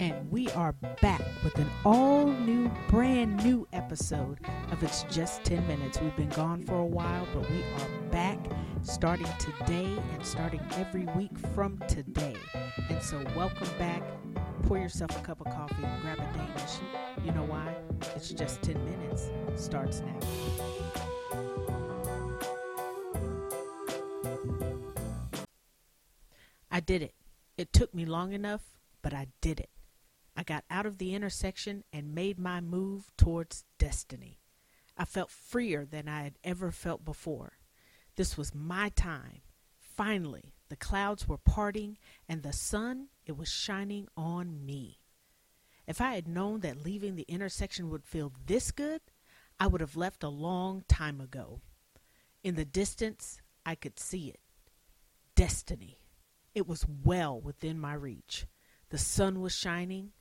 And we are back with an all new, brand new episode of It's Just 10 Minutes. We've been gone for a while, but we are back starting today and starting every week from today. And so, welcome back. Pour yourself a cup of coffee, grab a Danish. You know why? It's just 10 minutes. Starts now. I did it. It took me long enough, but I did it. I got out of the intersection and made my move towards destiny. I felt freer than I had ever felt before. This was my time. Finally, the clouds were parting and the sun, it was shining on me. If I had known that leaving the intersection would feel this good, I would have left a long time ago. In the distance, I could see it. Destiny. It was well within my reach. The sun was shining,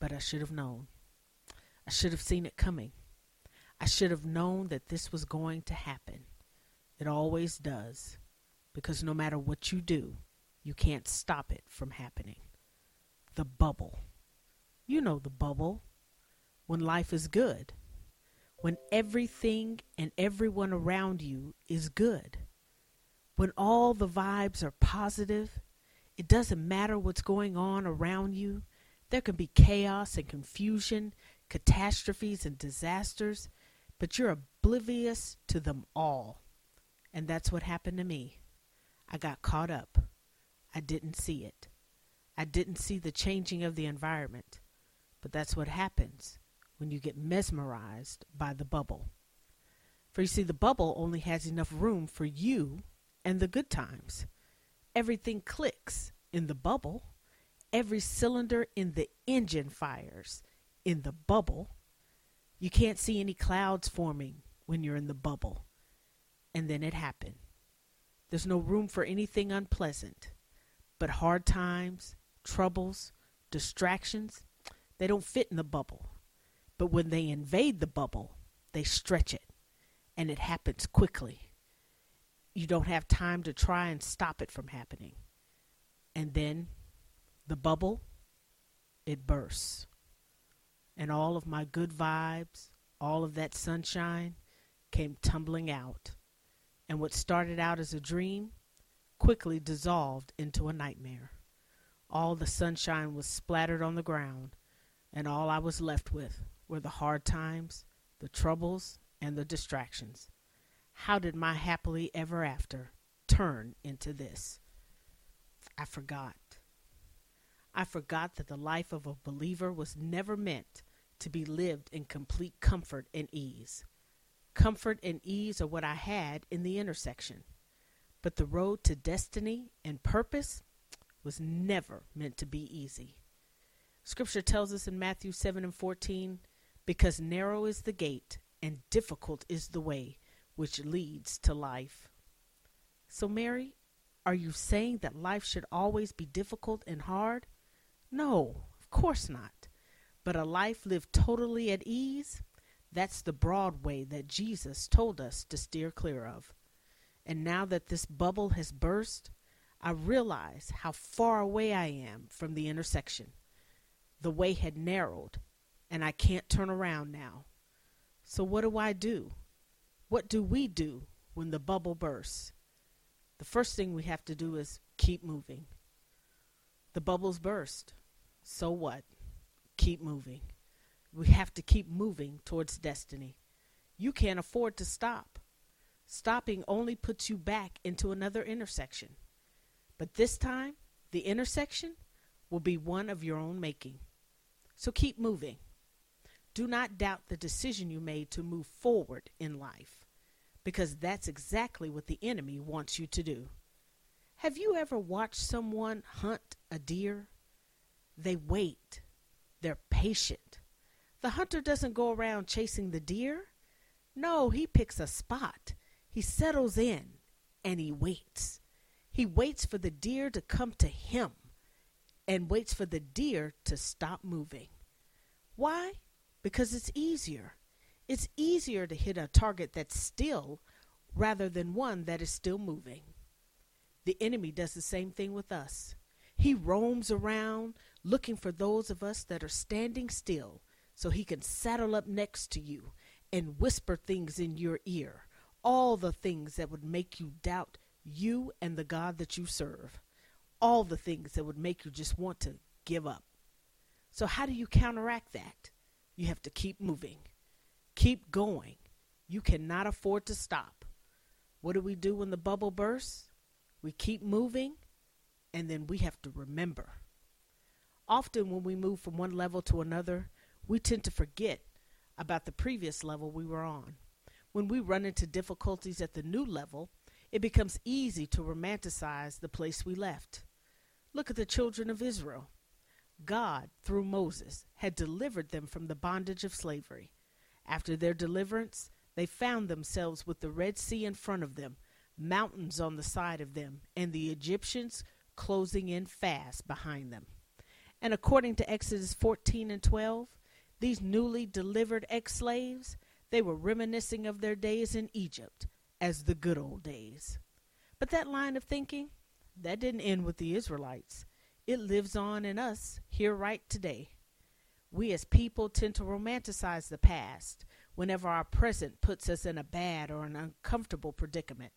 but I should have known. I should have seen it coming. I should have known that this was going to happen. It always does, because no matter what you do, you can't stop it from happening. The bubble. You know the bubble. When life is good. When everything and everyone around you is good. When all the vibes are positive, it doesn't matter what's going on around you. There can be chaos and confusion, catastrophes and disasters, but you're oblivious to them all. And that's what happened to me. I got caught up. I didn't see it. I didn't see the changing of the environment. But that's what happens when you get mesmerized by the bubble. For you see, the bubble only has enough room for you and the good times. Everything clicks in the bubble. Every cylinder in the engine fires in the bubble. You can't see any clouds forming when you're in the bubble. And then it happened. There's no room for anything unpleasant. But hard times, troubles, distractions, they don't fit in the bubble. But when they invade the bubble, they stretch it. And it happens quickly. You don't have time to try and stop it from happening. And then the bubble, it bursts. And all of my good vibes, all of that sunshine came tumbling out. And what started out as a dream quickly dissolved into a nightmare. All the sunshine was splattered on the ground, and all I was left with were the hard times, the troubles, and the distractions. How did my happily ever after turn into this? I forgot. I forgot that the life of a believer was never meant to be lived in complete comfort and ease. Comfort and ease are what I had in the intersection. But the road to destiny and purpose was never meant to be easy. Scripture tells us in Matthew 7 and 14 because narrow is the gate and difficult is the way which leads to life. So, Mary, are you saying that life should always be difficult and hard? No, of course not. But a life lived totally at ease, that's the broad way that Jesus told us to steer clear of. And now that this bubble has burst, I realize how far away I am from the intersection. The way had narrowed, and I can't turn around now. So, what do I do? What do we do when the bubble bursts? The first thing we have to do is keep moving. The bubbles burst. So what? Keep moving. We have to keep moving towards destiny. You can't afford to stop. Stopping only puts you back into another intersection. But this time, the intersection will be one of your own making. So keep moving. Do not doubt the decision you made to move forward in life, because that's exactly what the enemy wants you to do. Have you ever watched someone hunt a deer? They wait, they're patient. The hunter doesn't go around chasing the deer. No, he picks a spot. He settles in and he waits. He waits for the deer to come to him and waits for the deer to stop moving. Why? Because it's easier. It's easier to hit a target that's still rather than one that is still moving. The enemy does the same thing with us. He roams around looking for those of us that are standing still so he can saddle up next to you and whisper things in your ear, all the things that would make you doubt you and the God that you serve, all the things that would make you just want to give up. So, how do you counteract that? You have to keep moving, keep going. You cannot afford to stop. What do we do when the bubble bursts? We keep moving, and then we have to remember. Often, when we move from one level to another, we tend to forget about the previous level we were on. When we run into difficulties at the new level, it becomes easy to romanticize the place we left. Look at the children of Israel. God, through Moses, had delivered them from the bondage of slavery. After their deliverance, they found themselves with the Red Sea in front of them, mountains on the side of them, and the Egyptians closing in fast behind them. And according to Exodus 14 and 12, these newly delivered ex slaves, they were reminiscing of their days in Egypt as the good old days. But that line of thinking, that didn't end with the Israelites. It lives on in us here right today. We as people tend to romanticize the past whenever our present puts us in a bad or an uncomfortable predicament.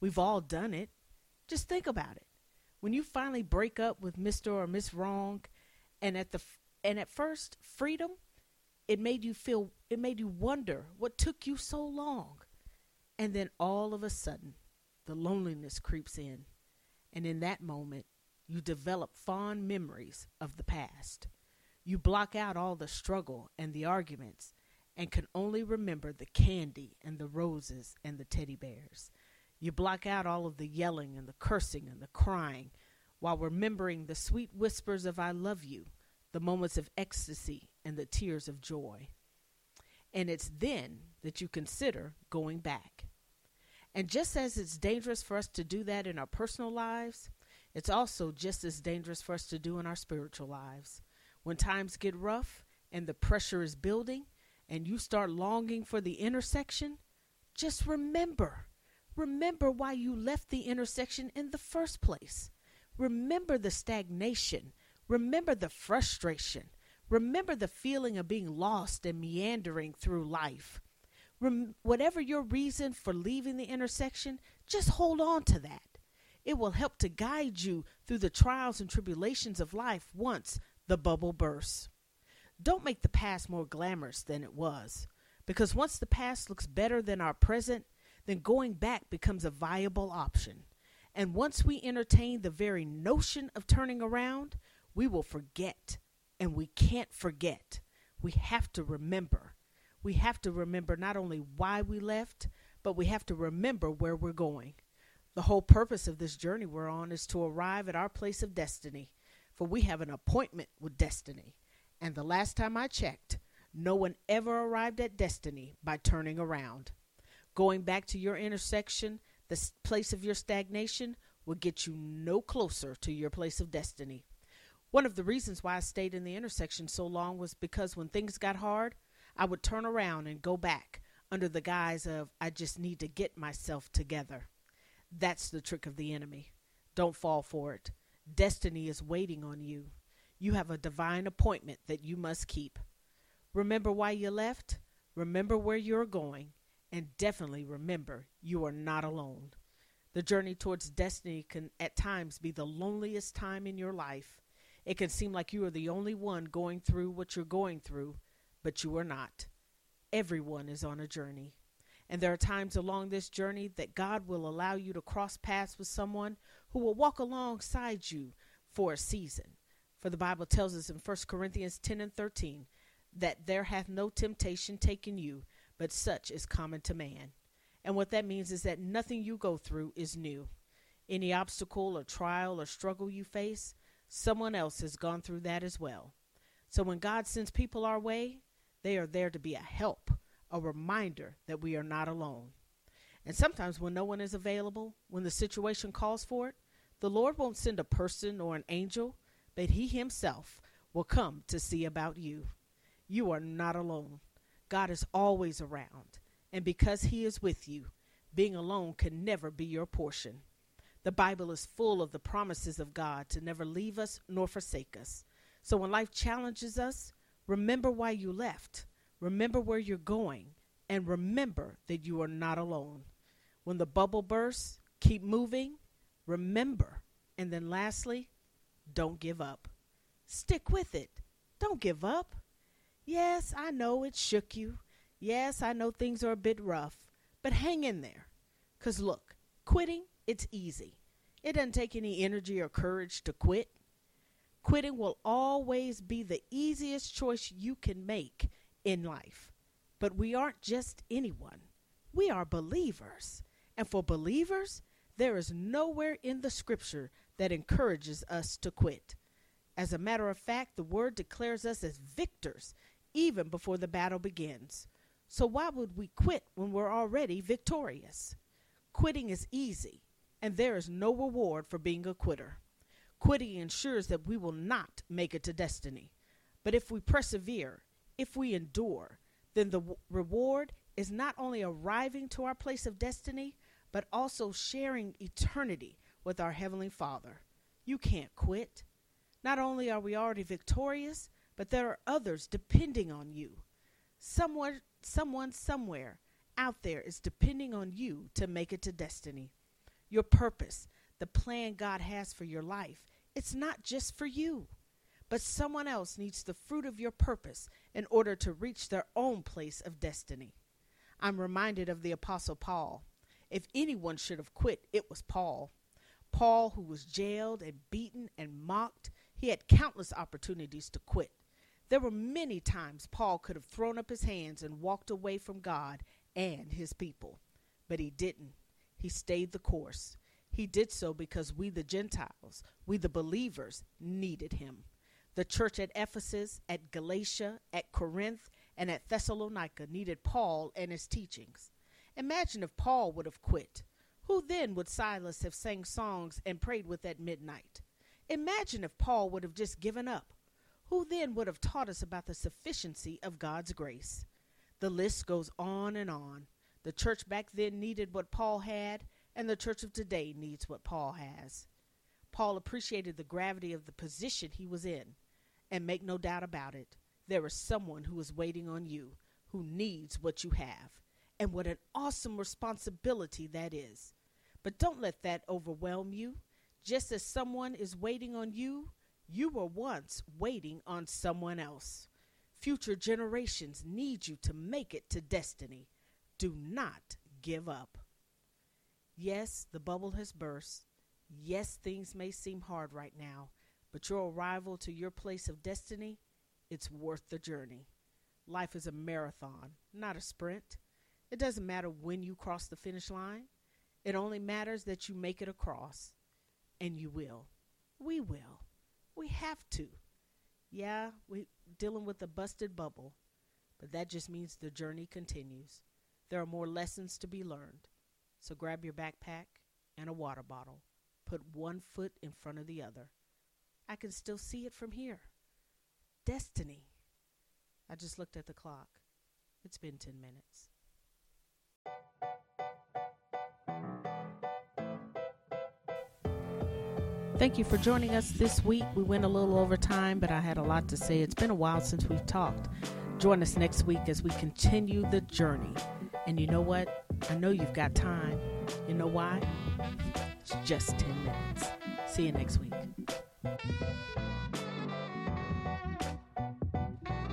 We've all done it. Just think about it. When you finally break up with Mr. or Miss Wrong and at the and at first freedom it made you feel it made you wonder what took you so long. And then all of a sudden the loneliness creeps in. And in that moment you develop fond memories of the past. You block out all the struggle and the arguments and can only remember the candy and the roses and the teddy bears. You block out all of the yelling and the cursing and the crying while remembering the sweet whispers of i love you the moments of ecstasy and the tears of joy. And it's then that you consider going back. And just as it's dangerous for us to do that in our personal lives, it's also just as dangerous for us to do in our spiritual lives. When times get rough and the pressure is building and you start longing for the intersection, just remember. Remember why you left the intersection in the first place. Remember the stagnation Remember the frustration. Remember the feeling of being lost and meandering through life. Rem- whatever your reason for leaving the intersection, just hold on to that. It will help to guide you through the trials and tribulations of life once the bubble bursts. Don't make the past more glamorous than it was, because once the past looks better than our present, then going back becomes a viable option. And once we entertain the very notion of turning around, we will forget, and we can't forget. We have to remember. We have to remember not only why we left, but we have to remember where we're going. The whole purpose of this journey we're on is to arrive at our place of destiny, for we have an appointment with destiny. And the last time I checked, no one ever arrived at destiny by turning around. Going back to your intersection, the place of your stagnation, will get you no closer to your place of destiny. One of the reasons why I stayed in the intersection so long was because when things got hard, I would turn around and go back under the guise of, I just need to get myself together. That's the trick of the enemy. Don't fall for it. Destiny is waiting on you. You have a divine appointment that you must keep. Remember why you left, remember where you're going, and definitely remember you are not alone. The journey towards destiny can at times be the loneliest time in your life it can seem like you are the only one going through what you're going through, but you are not. Everyone is on a journey. And there are times along this journey that God will allow you to cross paths with someone who will walk alongside you for a season. For the Bible tells us in 1 Corinthians 10 and 13 that there hath no temptation taken you, but such is common to man. And what that means is that nothing you go through is new. Any obstacle or trial or struggle you face, Someone else has gone through that as well. So when God sends people our way, they are there to be a help, a reminder that we are not alone. And sometimes when no one is available, when the situation calls for it, the Lord won't send a person or an angel, but He Himself will come to see about you. You are not alone. God is always around. And because He is with you, being alone can never be your portion. The Bible is full of the promises of God to never leave us nor forsake us. So when life challenges us, remember why you left, remember where you're going, and remember that you are not alone. When the bubble bursts, keep moving, remember, and then lastly, don't give up. Stick with it. Don't give up. Yes, I know it shook you. Yes, I know things are a bit rough, but hang in there. Because look, quitting, it's easy. It doesn't take any energy or courage to quit. Quitting will always be the easiest choice you can make in life. But we aren't just anyone, we are believers. And for believers, there is nowhere in the scripture that encourages us to quit. As a matter of fact, the word declares us as victors even before the battle begins. So why would we quit when we're already victorious? Quitting is easy, and there is no reward for being a quitter. Quitting ensures that we will not make it to destiny. But if we persevere, if we endure, then the w- reward is not only arriving to our place of destiny, but also sharing eternity with our Heavenly Father. You can't quit. Not only are we already victorious, but there are others depending on you. Someone, someone somewhere out there is depending on you to make it to destiny. Your purpose, the plan God has for your life, it's not just for you, but someone else needs the fruit of your purpose in order to reach their own place of destiny. I'm reminded of the Apostle Paul. If anyone should have quit, it was Paul. Paul, who was jailed and beaten and mocked, he had countless opportunities to quit. There were many times Paul could have thrown up his hands and walked away from God and his people, but he didn't. He stayed the course. He did so because we, the Gentiles, we, the believers, needed him. The church at Ephesus, at Galatia, at Corinth, and at Thessalonica needed Paul and his teachings. Imagine if Paul would have quit. Who then would Silas have sang songs and prayed with at midnight? Imagine if Paul would have just given up. Who then would have taught us about the sufficiency of God's grace? The list goes on and on. The church back then needed what Paul had, and the church of today needs what Paul has. Paul appreciated the gravity of the position he was in, and make no doubt about it, there is someone who is waiting on you who needs what you have. And what an awesome responsibility that is. But don't let that overwhelm you. Just as someone is waiting on you, you were once waiting on someone else. Future generations need you to make it to destiny. Do not give up. Yes, the bubble has burst. Yes, things may seem hard right now, but your arrival to your place of destiny, it's worth the journey. Life is a marathon, not a sprint. It doesn't matter when you cross the finish line. It only matters that you make it across. And you will. We will. We have to. Yeah, we're dealing with a busted bubble, but that just means the journey continues. There are more lessons to be learned. So grab your backpack and a water bottle. Put one foot in front of the other. I can still see it from here. Destiny. I just looked at the clock. It's been 10 minutes. Thank you for joining us this week. We went a little over time, but I had a lot to say. It's been a while since we've talked. Join us next week as we continue the journey. And you know what? I know you've got time. You know why? It's just 10 minutes. See you next week.